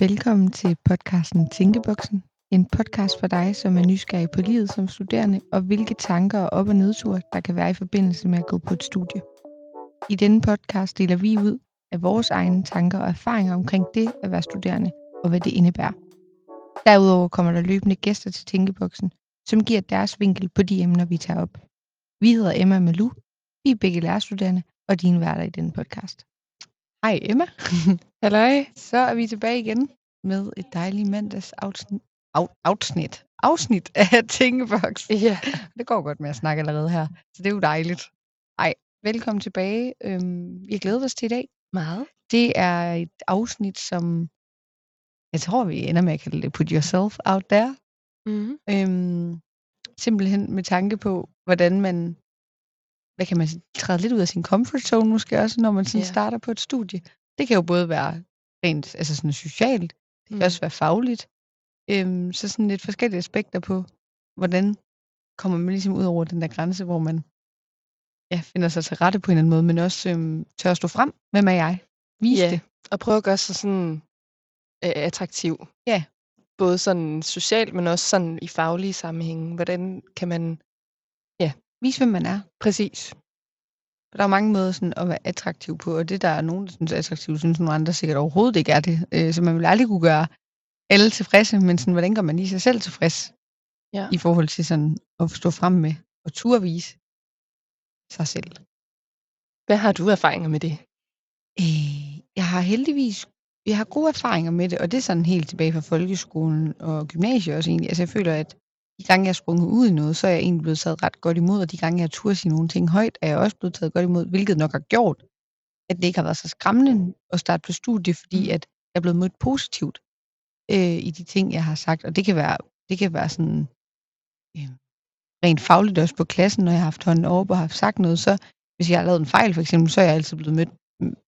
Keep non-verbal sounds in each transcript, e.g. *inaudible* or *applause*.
Velkommen til podcasten Tænkeboksen. En podcast for dig, som er nysgerrig på livet som studerende, og hvilke tanker og op- og nedture, der kan være i forbindelse med at gå på et studie. I denne podcast deler vi ud af vores egne tanker og erfaringer omkring det at være studerende, og hvad det indebærer. Derudover kommer der løbende gæster til Tænkeboksen, som giver deres vinkel på de emner, vi tager op. Vi hedder Emma Malou, vi er begge lærerstuderende, og dine værter i denne podcast. Hej Emma. *laughs* Halløj. Så er vi tilbage igen med et dejligt mandags afsnit. Af, afsnit. Afsnit af Tænkeboks. Ja. *laughs* Det går godt med at snakke allerede her, så det er jo dejligt. Ej, velkommen tilbage. Øhm, vi har glædet os til i dag. Meget. Det er et afsnit, som jeg tror, vi ender med at kalde det Put Yourself Out There. Mm. Øhm, simpelthen med tanke på, hvordan man, hvad kan man sige, træder lidt ud af sin comfort zone måske også, når man sådan Ja. starter på et studie. Det kan jo både være rent altså sådan socialt, det kan Mm. også være fagligt. Øhm, så sådan lidt forskellige aspekter på, hvordan kommer man ligesom ud over den der grænse, hvor man ja, finder sig til rette på en eller anden måde, men også øhm, tør at stå frem. Hvem er jeg? Vise Ja. det. Og prøve at gøre sig sådan øh, attraktiv. Ja. Både sådan socialt, men også sådan i faglige sammenhænge. Hvordan kan man... Vise, hvem man er. Præcis. For der er mange måder sådan at være attraktiv på, og det der er nogen, der synes er attraktivt, synes nogle andre sikkert overhovedet ikke er det. Øh, så man vil aldrig kunne gøre alle tilfredse, men sådan, hvordan gør man lige sig selv tilfreds Ja. i forhold til sådan at stå frem med og turvise sig selv. Hvad har du erfaringer med det? Øh, jeg har heldigvis jeg har gode erfaringer med det, og det er sådan helt tilbage fra folkeskolen og gymnasiet også egentlig. Altså jeg føler, at de gange jeg er sprunget ud i noget, så er jeg egentlig blevet taget ret godt imod, og de gange jeg turde sige nogle ting højt, er jeg også blevet taget godt imod, hvilket nok har gjort, at det ikke har været så skræmmende at starte på studie, fordi at jeg er blevet mødt positivt øh, i de ting, jeg har sagt. Og det kan være, det kan være sådan øh, rent fagligt også på klassen, når jeg har haft hånden op og har sagt noget, så hvis jeg har lavet en fejl for eksempel, så er jeg altid blevet mødt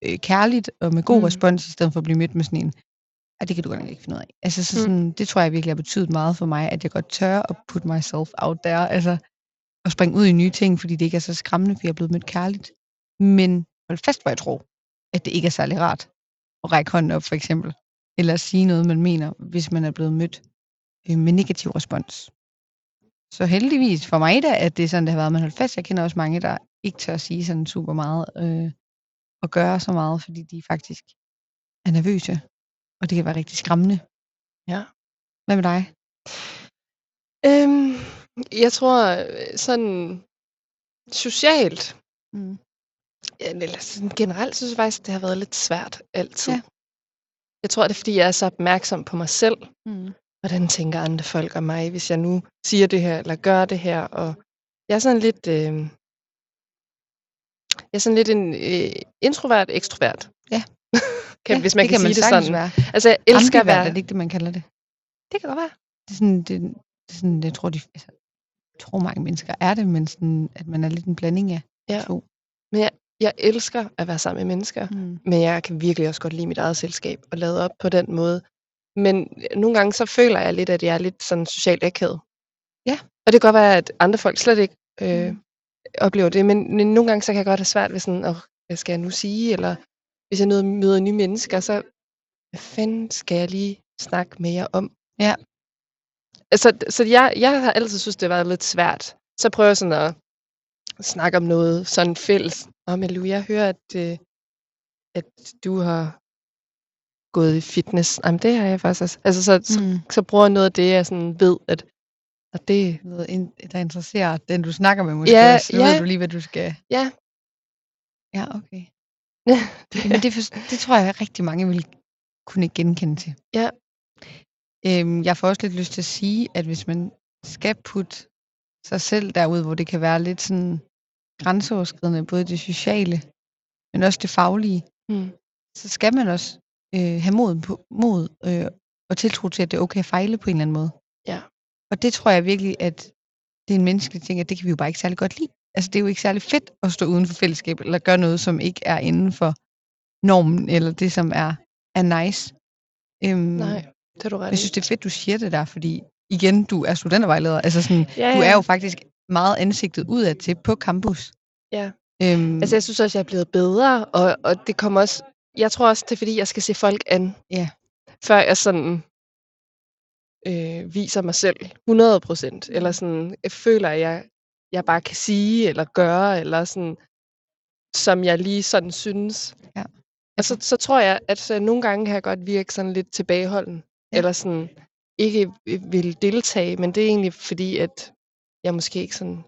øh, kærligt og med god Mm. mm. respons, i stedet for at blive mødt med sådan en, "Ej, det kan du godt nok ikke finde ud af. Altså, så Mm. sådan, det tror jeg virkelig har betydet meget for mig, at jeg godt tør at put myself out there, altså at springe ud i nye ting, fordi det ikke er så skræmmende, fordi jeg er blevet mødt kærligt. Men hold fast, hvor jeg tror, at det ikke er særlig rart at række hånden op, for eksempel, eller at sige noget, man mener, hvis man er blevet mødt øh, med negativ respons. Så heldigvis for mig da, at det er sådan, det har været, man holdt fast. Jeg kender også mange, der ikke tør at sige sådan super meget, øh, og gøre så meget, fordi de faktisk er nervøse, og det kan være rigtig skræmmende. Ja. Hvad med dig? Øhm, jeg tror øh, sådan socialt, Mm. eller sådan generelt, synes jeg faktisk, det har været lidt svært altid. Ja. Jeg tror, det er, fordi jeg er så opmærksom på mig selv, Mm. hvordan tænker andre folk om mig, hvis jeg nu siger det her, eller gør det her, og jeg er sådan lidt, øh, jeg er sådan lidt en øh, introvert, ekstrovert. Ja. *laughs* kan, ja, hvis man det kan, kan sige det sagtens sådan. Være. Altså, jeg elsker at være... er det ikke det, man kalder det? Det kan godt være. Det er sådan, det, det er sådan jeg tror, de, altså, jeg tror mange mennesker er det, men sådan, at man er lidt en blanding af Ja. to. Jeg elsker at være sammen med mennesker, Mm. men jeg kan virkelig også godt lide mit eget selskab og lade op på den måde. Men nogle gange så føler jeg lidt, at jeg er lidt sådan socialt akavet. Ja. Og det kan godt være, at andre folk slet ikke øh, Mm. oplever det, men, men nogle gange så kan jeg godt have svært ved sådan, oh, hvad skal jeg nu sige? Eller hvis jeg møder, nye mennesker, så hvad fanden skal jeg lige snakke med jer om? Ja. Altså, så jeg, jeg har altid synes, det har været lidt svært. Så prøver jeg sådan at snakke om noget sådan fælles. Oh, Lu, jeg hører, at, øh, at du har gået i fitness. Jamen, det har jeg faktisk også. Altså, så, så, Mm. så bruger jeg noget af det, jeg sådan ved, at og det, Noget, der interesserer den, du snakker med måske Ja, også. Nu ja. ved du lige, hvad du skal... ja, Ja, okay. *laughs* Jamen, det, for, det tror jeg, rigtig mange vil kunne genkende til. Ja. Øhm, jeg får også lidt lyst til at sige, at hvis man skal putte sig selv derud, hvor det kan være lidt sådan grænseoverskridende, både det sociale, men også det faglige, mm, så skal man også øh, have mod, på, mod øh, og tiltro til, at det er okay at fejle på en eller anden måde. Ja. Og det tror jeg virkelig, at det er en menneskelig ting, at det kan vi jo bare ikke særlig godt lide. Altså det er jo ikke særlig fedt at stå uden for fællesskab, eller gøre noget, som ikke er inden for normen, eller det, som er, er nice. Øhm, nej, det er du ret jeg synes, det er fedt, du siger det der, fordi igen, du er studentervejleder. Altså sådan, ja, du er jo faktisk meget ansigtet ud af til på campus. Ja. Øhm, Altså, jeg synes også, jeg er blevet bedre, og, og det kommer også jeg tror også, det er fordi, jeg skal se folk an. Ja. Før jeg sådan øh, viser mig selv 100 procent. Eller sådan, jeg føler, at jeg, jeg bare kan sige eller gøre, eller sådan, som jeg lige sådan synes. Ja. Og så, tror jeg, at så nogle gange kan jeg godt virke sådan lidt tilbageholden. Ja. Eller sådan ikke vil deltage, men det er egentlig fordi, at jeg måske ikke sådan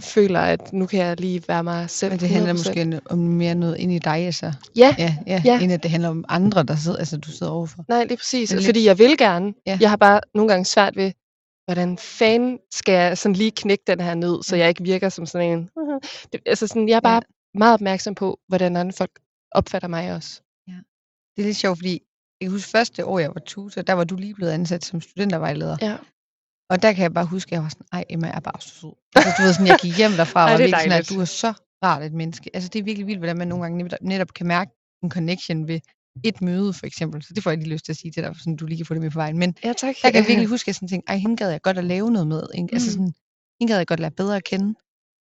føler, at nu kan jeg lige være mig selv. Men det handler 100%. måske om mere noget ind i dig, altså. Ja, Ja, ja, Ja. end at det handler om andre, der sidder, altså, du sidder overfor. nej, det er præcis. Men lidt- Fordi jeg vil gerne. Ja. Jeg har bare nogle gange svært ved, hvordan fanden skal jeg sådan lige knække den her ned, så jeg ikke virker som sådan en... *laughs* Det, altså sådan, jeg er bare meget opmærksom på, hvordan andre folk opfatter mig også. Det er lidt sjovt, fordi jeg kan huske første år, jeg var tutor, der var du lige blevet ansat som studentervejleder. Ja. Og der kan jeg bare huske, at jeg var sådan, ej Emma er bare så sød. Altså, du ved sådan, jeg gik hjem derfra og var det er virkelig sådan, at du er så rart et menneske. Altså det er virkelig vildt, hvordan man nogle gange netop kan mærke en connection ved et møde, for eksempel. Så det får jeg lige lyst til at sige til dig, sådan du lige kan få det med på vejen. Men Ja, tak. der kan jeg virkelig huske, at jeg sådan tænkte, ej, hende gad jeg godt at lave noget med. Ikke? Altså Mm. sådan, hende gad jeg godt at lære bedre at kende.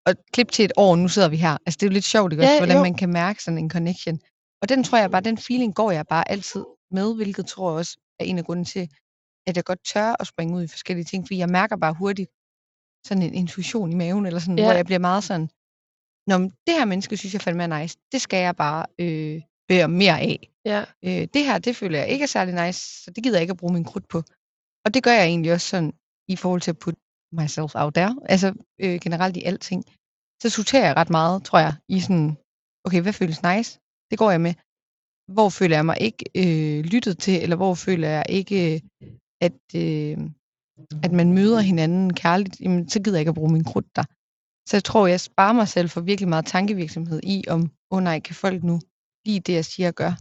Og klip til et år, nu sidder vi her. Altså det er jo lidt sjovt, ikke også, Ja, hvordan jo. man kan mærke sådan en connection. Og den tror jeg bare, den feeling går jeg bare altid med, hvilket tror jeg også er en af grunden til, at jeg godt tør at springe ud i forskellige ting, fordi jeg mærker bare hurtigt sådan en intuition i maven, eller sådan, Ja. hvor jeg bliver meget sådan, Nå, men det her menneske synes jeg fandme er nice. Det skal jeg bare øh, bære mere af. Ja, Øh, det her, det føler jeg ikke er særlig nice, så det gider jeg ikke at bruge min krudt på. Og det gør jeg egentlig også sådan, i forhold til at putte myself out there. Altså øh, generelt i alting. Så sorterer jeg ret meget, tror jeg, i sådan, okay, hvad føles nice? Det går jeg med. Hvor føler jeg mig ikke øh, lyttet til, eller hvor føler jeg ikke, at, øh, at man møder hinanden kærligt, jamen, så gider jeg ikke at bruge min krudt der. Så jeg tror, jeg sparer mig selv for virkelig meget tankevirksomhed i, om, åh oh, nej, kan folk nu lide det, jeg siger og gør?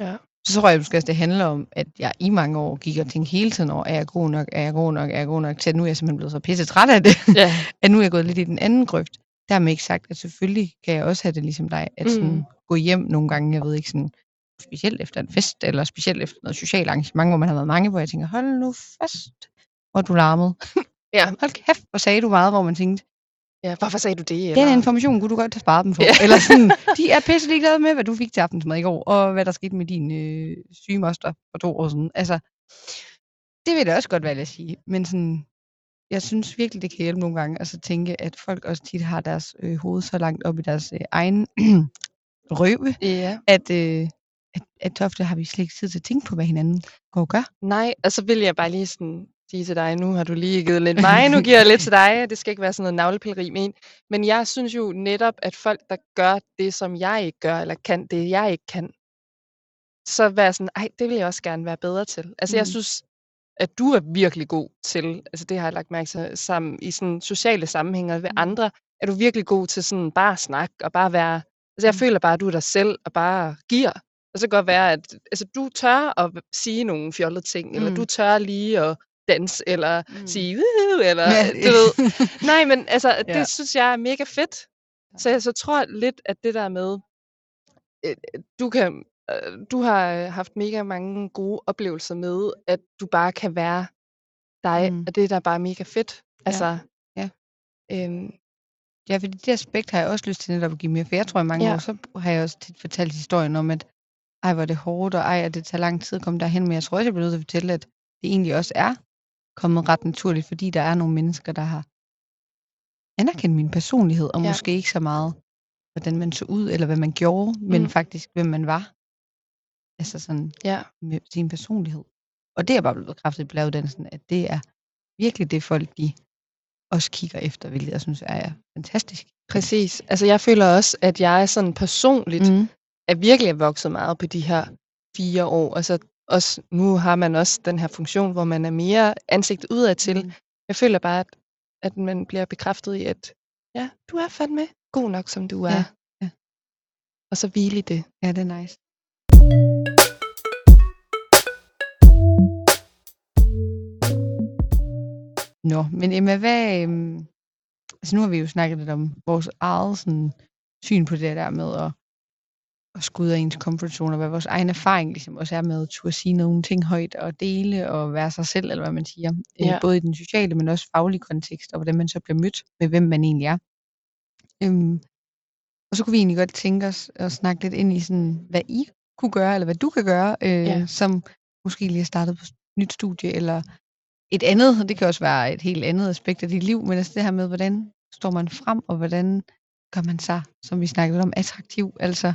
ja. Så tror jeg måske også, det handler om, at jeg i mange år gik og tænkte hele tiden over, er jeg god nok, er jeg god nok, er jeg god nok, til at nu er jeg simpelthen blevet så pisse træt af det, ja. *laughs* at nu er jeg gået lidt i den anden grøft. Dermed ikke sagt, at selvfølgelig kan jeg også have det ligesom dig, at sådan Mm. gå hjem nogle gange, jeg ved ikke, sådan, specielt efter en fest, eller specielt efter noget socialt arrangement, hvor man har været mange, hvor jeg tænker, hold nu fast, hvor du larmede. Ja. *laughs* Hold kæft, hvor sagde du meget, hvor man tænkte, ja. Hvorfor sagde du det? den information kunne du godt have sparet dem for. Ja. Eller sådan, *laughs* de er pisse ligeglade med, hvad du fik til aftensmad i går, og hvad der skete med din øh, syge moster for to år siden. Altså, det vil da også godt være at sige. Men sådan, jeg synes virkelig, det kan hjælpe nogle gange, altså tænke, at folk også tit har deres øh, hoved så langt op i deres øh, egen *clears throat* røve, Ja. at, øh, at, at ofte har vi slet ikke tid til at tænke på, hvad hinanden går og gør. Nej, og så vil jeg bare lige sådan sige til dig, nu har du lige givet lidt mig, nu giver jeg lidt til dig. Det skal ikke være sådan noget navlepilleri med en. Men jeg synes jo netop, at folk, der gør det, som jeg ikke gør, eller kan det, jeg ikke kan, så være sådan, ej, det vil jeg også gerne være bedre til. Altså, mm. jeg Mm. synes, at du er virkelig god til, altså det har jeg lagt mærke til, sammen, i sådan sociale sammenhænge ved Mm. andre, er du virkelig god til sådan bare at snakke og bare være, altså jeg Mm. føler bare, at du er dig selv og bare giver. Og så kan det godt være, at altså, du tør at sige nogle fjollede ting, eller Mm. du tør lige at danse, eller Mm. sige, Woo! eller Ja, du ved. *laughs* Nej, men altså, Ja. det synes jeg er mega fedt. Så jeg så tror lidt, at det der med, øh, du kan, øh, du har øh, haft mega mange gode oplevelser med, at du bare kan være dig, Mm. og det er der bare mega fedt. Altså, Ja. Øhm, Ja, fordi det aspekt har jeg også lyst til netop at give mere, for jeg tror i mange Ja. år, så har jeg også tit fortalt historien om, at ej, hvor er det hårdt, og ej, at det tager lang tid at komme derhen, men jeg tror også, jeg bliver nødt til at fortælle, at det egentlig også er kommet ret naturligt, fordi der er nogle mennesker, der har anerkendt min personlighed, og Ja. måske ikke så meget, hvordan man så ud, eller hvad man gjorde, men Mm. faktisk, hvem man var. Altså sådan ja. med sin personlighed. Og det er bare blevet bekræftet på lavuddannelsen, at det er virkelig det folk, de også kigger efter, hvilket jeg synes er fantastisk. Præcis. Altså, jeg føler også, at jeg sådan personligt Mm. er virkelig vokset meget på de her fire år. Altså, også, nu har man også den her funktion, hvor man er mere ansigt udad til. Mm. Jeg føler bare, at, at man bliver bekræftet i, at ja, du er fandme god nok, som du er. Ja, ja. Og så hvile i det. Ja, det er nice. Nå, men Emma, hvad... Øhm, altså nu har vi jo snakket lidt om vores eget sådan, syn på det der med at, at skulle ud af ens comfort zone, og hvad vores egen erfaring ligesom også er med at turde sige nogle ting højt og dele og være sig selv, eller hvad man siger. Øh, Ja. Både i den sociale, men også faglige kontekst, og hvordan man så bliver mødt med, hvem man egentlig er. Øhm, Og så kunne vi egentlig godt tænke os at snakke lidt ind i sådan, hvad I kunne gøre, eller hvad du kan gøre, øh, Ja. som måske lige er startet på et nyt studie, eller et andet, det kan også være et helt andet aspekt af dit liv, men altså det her med, hvordan står man frem, og hvordan gør man sig, som vi snakkede om, attraktiv, altså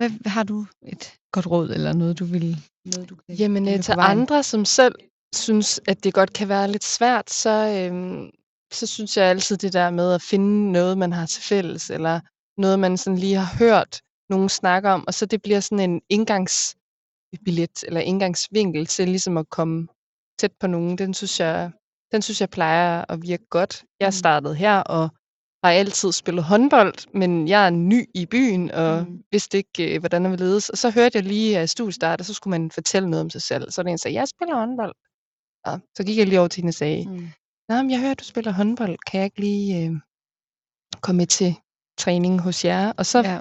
hvad, har du et godt råd, eller noget du vil, noget du kan Jamen, øh, til andre, som selv synes, at det godt kan være lidt svært, så, øhm, så synes jeg altid det der med at finde noget, man har til fælles, eller noget, man sådan lige har hørt nogen snakke om, og så det bliver sådan en indgangsbillet, eller indgangsvinkel til ligesom at komme tæt på nogen, den synes jeg, den synes jeg plejer at virke godt. Jeg Mm. startede her, og har altid spillet håndbold, men jeg er ny i byen, og Mm. vidste ikke, øh, hvordan jeg ville ledes. Og så hørte jeg lige af studiestart, og så skulle man fortælle noget om sig selv. Så var der en, der sagde, jeg spiller håndbold. Ja, så gik jeg lige over til hende og sagde, Mm. Nå, men jeg hører, du spiller håndbold. Kan jeg ikke lige øh, komme med til træning hos jer? Og så, ja.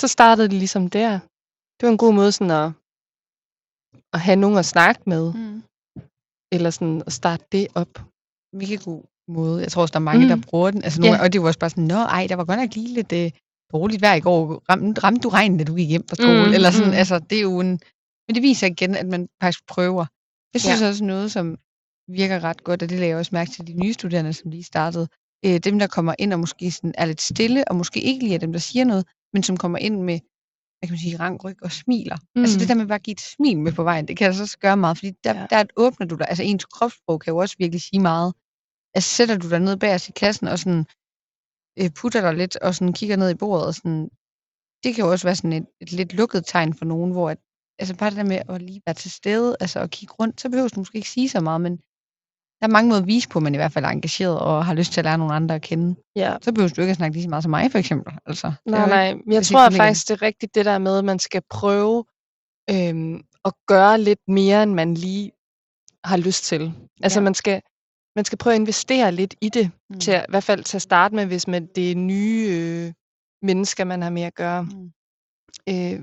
Så startede det ligesom der. Det var en god måde sådan at, at have nogen at snakke med, Mm. eller sådan at starte det op. Virkelig god måde. Jeg tror også, der er mange, Mm. der bruger den. Altså, nogle, Ja. Og det var også bare sådan, nå ej, der var godt nok lige lidt øh, dårligt vejr i går. Ramte, ramte du regnen, da du gik hjem fra skole? Mm, Eller sådan, mm. altså, det er jo en... Men det viser igen, at man faktisk prøver. Jeg synes Ja. også noget, som virker ret godt, og det lagde jeg også mærke til de nye studerende, som lige startede. Øh, dem, der kommer ind og måske sådan er lidt stille, og måske ikke lige er dem, der siger noget, men som kommer ind med, hvad kan man sige, rang, ryg og smiler. Mm. Altså Mm. det der med bare at give et smil med på vejen, det kan altså også gøre meget, fordi der, ja. der åbner du dig. Altså ens kropssprog kan jo også virkelig sige meget. Altså sætter du dig ned bag os i klassen og sådan øh, putter dig lidt og sådan kigger ned i bordet og sådan, det kan jo også være sådan et, et lidt lukket tegn for nogen, hvor at, altså bare det der med at lige være til stede, altså at kigge rundt, så behøver du måske ikke sige så meget, men der er mange måder at vise på, at man i hvert fald er engageret og har lyst til at lære nogle andre at kende. Ja. Så behøver du ikke at snakke lige så meget som mig, for eksempel. Altså, Nej, ikke- nej. Men jeg ikke tror ligger- faktisk, det er rigtigt det der med, at man skal prøve øhm, at gøre lidt mere, end man lige har lyst til. Altså Ja. man skal man skal prøve at investere lidt i det, Mm. til at, i hvert fald til at starte med, hvis man det er nye øh, mennesker, man har med at gøre. Mm. Øh,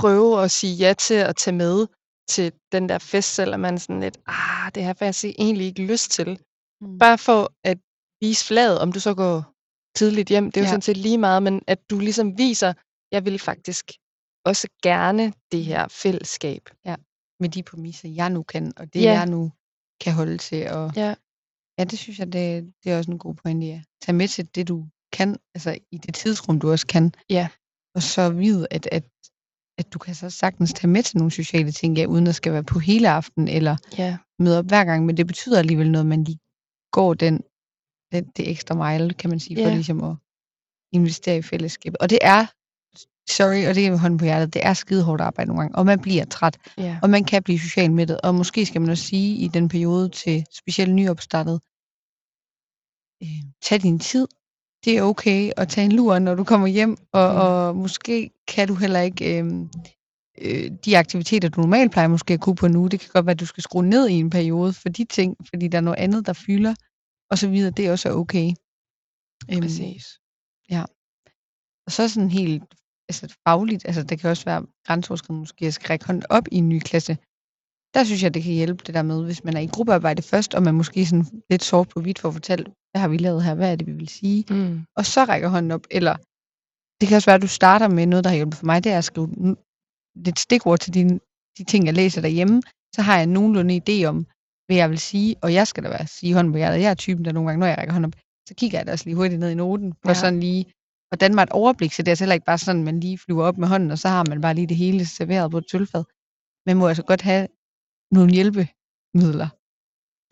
prøve at sige ja til at tage med til den der fest, selvom man sådan lidt, ah, det har jeg faktisk egentlig ikke lyst til. Mm. Bare for at vise flaget, om du så går tidligt hjem, det er jo Ja. sådan set lige meget, men at du ligesom viser, jeg vil faktisk også gerne det her fællesskab. med de præmisser, jeg nu kan, og det Ja. jeg nu kan holde til. Og, Ja. Ja, det synes jeg, det, det er også en god pointe, ja. Tag med til det, du kan, altså i det tidsrum, du også kan. Ja. Og så vide, at, at, at du kan så sagtens tage med til nogle sociale ting, ja, uden at skal være på hele aften, eller Ja. møde op hver gang, men det betyder alligevel noget, at man lige går den, den det ekstra mile, kan man sige, for Ja. ligesom at investere i fællesskabet. Og det er, sorry, og det er med hånden på hjertet, det er skide hårdt arbejde nogle gange, og man bliver træt, Ja. og man kan blive socialt mættet, og måske skal man også sige i den periode til specielt nyopstartet, øh, tag din tid. Det er okay at tage en lur, når du kommer hjem, og, Mm. og måske kan du heller ikke øh, øh, de aktiviteter, du normalt plejer måske at kunne på nu. Det kan godt være, at du skal skrue ned i en periode for de ting, fordi der er noget andet, der fylder, og så videre. Det er også okay. Øhm, Præcis. og så sådan helt altså fagligt, altså det kan også være grænseoverskridende måske at skal række hånden op i en ny klasse. Der synes jeg, det kan hjælpe det der med, hvis man er i gruppearbejde først, og man måske sådan lidt sort på hvidt for at fortælle, hvad har vi lavet her, hvad er det, vi vil sige, Mm. og så rækker hånden op. Eller det kan også være, at du starter med noget, der har hjulpet for mig, det er at skrive lidt stikord til dine, de ting, jeg læser derhjemme. Så har jeg nogenlunde idé om, hvad jeg vil sige, og jeg skal da være sige hånden på hjertet. Jeg er typen, der nogle gange, når jeg rækker hånden op, så kigger jeg da også lige hurtigt ned i noten, for Ja. sådan lige at danne mig et overblik, så det er altså heller ikke bare sådan, man lige flyver op med hånden, og så har man bare lige det hele serveret på et sølvfad. Man må altså godt have nogle hjælpemidler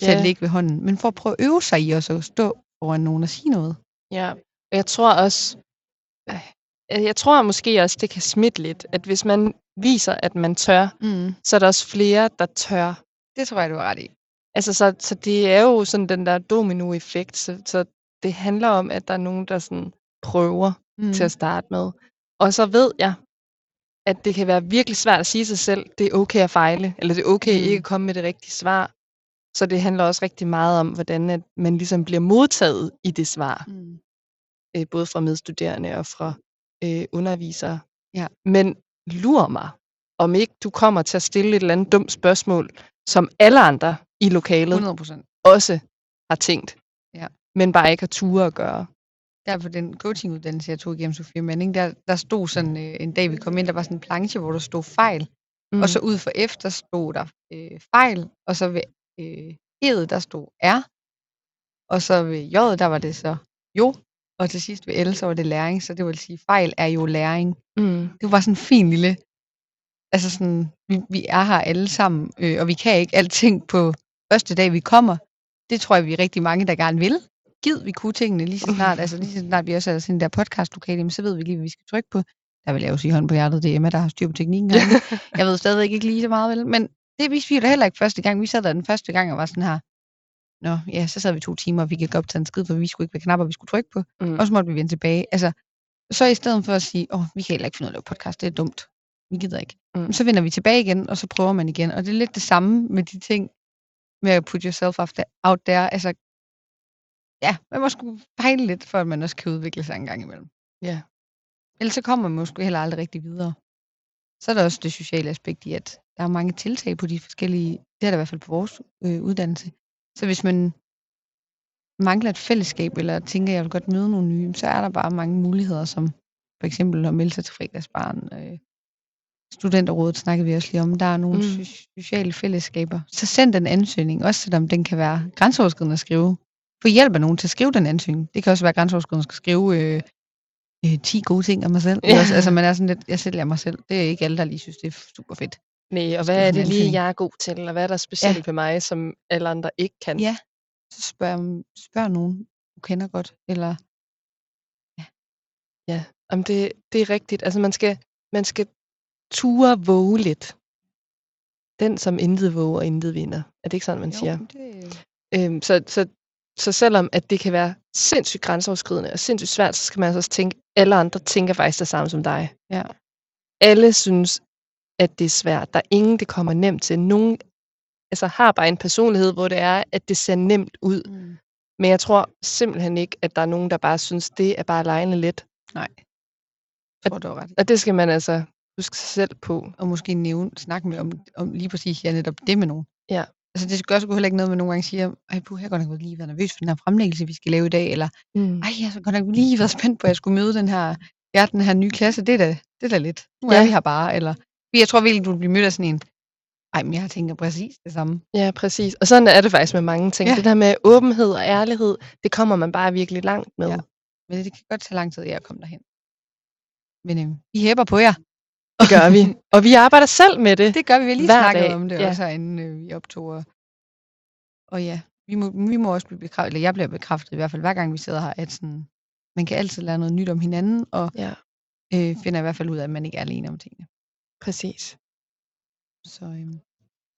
til Ja. at ligge ved hånden, men for at prøve at øve sig i også at stå foran nogen og sige noget. Ja, og jeg tror også, øh, jeg tror måske også, det kan smitte lidt, at hvis man viser, at man tør, Mm. så er der også flere, der tør. Det tror jeg, du har ret i. Altså, så, så det er jo sådan den der domino-effekt, så, så det handler om, at der er nogen, der sådan prøver Mm. mm. til at starte med. Og så ved jeg, at det kan være virkelig svært at sige sig selv, det er okay at fejle, eller det er okay Mm. ikke at komme med det rigtige svar. Så det handler også rigtig meget om, hvordan at man ligesom bliver modtaget i det svar, Mm. øh, både fra medstuderende og fra øh, undervisere. Ja. Men lur mig, om ikke du kommer til at stille et eller andet dumt spørgsmål, som alle andre i lokalet 100 procent. også har tænkt, Ja. men bare ikke har ture at gøre. Der på den coachinguddannelse, jeg tog igennem Sofie Manning, der, der stod sådan øh, en dag, vi kom ind, der var sådan en planche, hvor der stod fejl. Mm. Og så ud for F, der stod der øh, fejl, og så ved øh, E'et, der stod R. Og så ved J'et, der var det så jo, og til sidst ved L, så var det læring, så det vil sige, fejl er jo læring. Mm. Det var sådan en fin lille, altså sådan, vi, vi er her alle sammen, øh, og vi kan ikke alting på første dag, vi kommer. Det tror jeg, vi er rigtig mange, der gerne vil. Gid vi kunne tingene lige så snart, altså lige så snart vi også er sådan der podcast lokale, så ved vi lige, hvad vi skal trykke på. Der vil jeg jo sige hånd på hjertet, det er Emma, der har styr på teknikken. *laughs* jeg ved stadigvæk ikke lige så meget, vel? Men det viste vi jo da heller ikke første gang. Vi sad der den første gang og var sådan her, Nå, ja, så sad vi to timer, og vi gik op til en skid, for vi skulle ikke være knapper, vi skulle trykke på. Mm. Og så måtte vi vende tilbage. Altså, så i stedet for at sige, åh, vi kan heller ikke finde ud af at lave podcast, det er dumt. Vi gider ikke. Mm. Så vender vi tilbage igen, og så prøver man igen. Og det er lidt det samme med de ting, med at put yourself. Out there. Altså, ja, man må sgu fejle lidt, for at man også kan udvikle sig en gang imellem. Ja. Ellers så kommer man måske heller aldrig rigtig videre. Så er der også det sociale aspekt i, at der er mange tiltag på de forskellige, det er der i hvert fald på vores øh, uddannelse. Så hvis man mangler et fællesskab, eller tænker, jeg vil godt møde nogle nye, så er der bare mange muligheder, som for eksempel at melde sig til fredagsbarn. Øh, studenterrådet snakkede vi også lige om. Der er nogle mm. sociale fællesskaber. Så send den ansøgning, også selvom den kan være grænseoverskridende at skrive. Få hjælp af nogen til at skrive den ansøgning. Det kan også være grænseoverskridende at skal skrive øh, øh, 10 gode ting om mig selv. Ja. Ja. Også, altså man er sådan lidt, jeg sælger mig selv. Det er ikke alle, der lige synes, det er super fedt. Nej, og hvad er det lige, jeg er god til, og hvad er der specielt ja. ved mig, som alle andre ikke kan? Ja. Så spørg, spørg nogen, du kender godt. Eller Jamen det, det er rigtigt. Altså man skal, man skal ture våge lidt. Den, som intet våger, intet vinder. Er det ikke sådan, man jo, siger? det, Øhm, så, så, så selvom at det kan være sindssygt grænseoverskridende og sindssygt svært, så skal man altså også tænke, alle andre tænker faktisk det samme som dig. Ja. Alle synes, at det er svært. Der er ingen, det kommer nemt til. Nogen altså, har bare en personlighed, hvor det er, at det ser nemt ud. mm. Men jeg tror simpelthen ikke, at der er nogen, der bare synes, det er bare lejende let. Nej. Jeg tror, du ret. Og det skal man altså huske sig selv på. Og måske nævne, snakke med om, om lige præcis ja, netop det med nogen. Ja. Altså det gør sgu heller ikke noget, med nogle gange siger, ej, puh, jeg har godt nok lige været nervøs for den her fremlæggelse, vi skal lave i dag, eller Mm. ej, jeg har godt nok lige været spændt på, at jeg skulle møde den her, ja, den her nye klasse, det er da, det er da lidt. Nu Ja. er vi her bare, eller jeg tror virkelig, du vil blive mødt af sådan en, ej, men jeg tænker præcis det samme. Ja, præcis. Og sådan er det faktisk med mange ting. Ja. Det der med åbenhed og ærlighed, det kommer man bare virkelig langt med. Ja. Men det kan godt tage lang tid, at jeg kommer derhen. Men øh, vi hæber på jer. Det gør vi. Og vi arbejder selv med det. Det gør vi, vi har lige snakket dag, om det ja. også herinde, øh, vi optog. Og, og ja, vi må, vi må også blive bekræftet, eller jeg bliver bekræftet i hvert fald hver gang vi sidder her, at sådan, man kan altid lære noget nyt om hinanden, og Ja, øh, finder i hvert fald ud af, at man ikke er alene om tingene. præcis. Så øhm,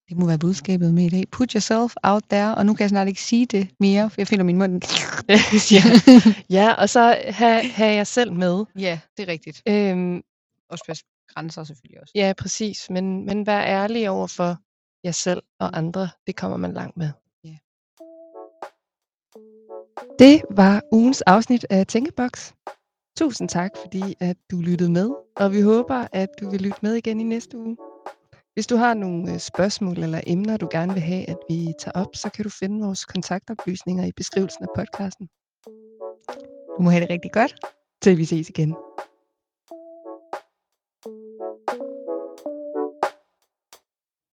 det må være budskabet med i dag. Put yourself out there, og nu kan jeg snart ikke sige det mere, for jeg føler min mund. *laughs* ja. ja, og så have, have jer selv med. ja, det er rigtigt. Øhm, Også pas grænser selvfølgelig også. ja, præcis. Men, men vær ærlig over for jer selv og andre. Det kommer man langt med. Ja. Det var ugens afsnit af Tænkeboks. Tusind tak, fordi at du lyttede med, og vi håber, at du vil lytte med igen i næste uge. Hvis du har nogle øh, spørgsmål eller emner, du gerne vil have, at vi tager op, så kan du finde vores kontaktoplysninger i beskrivelsen af podcasten. Du må have det rigtig godt. Til vi ses igen.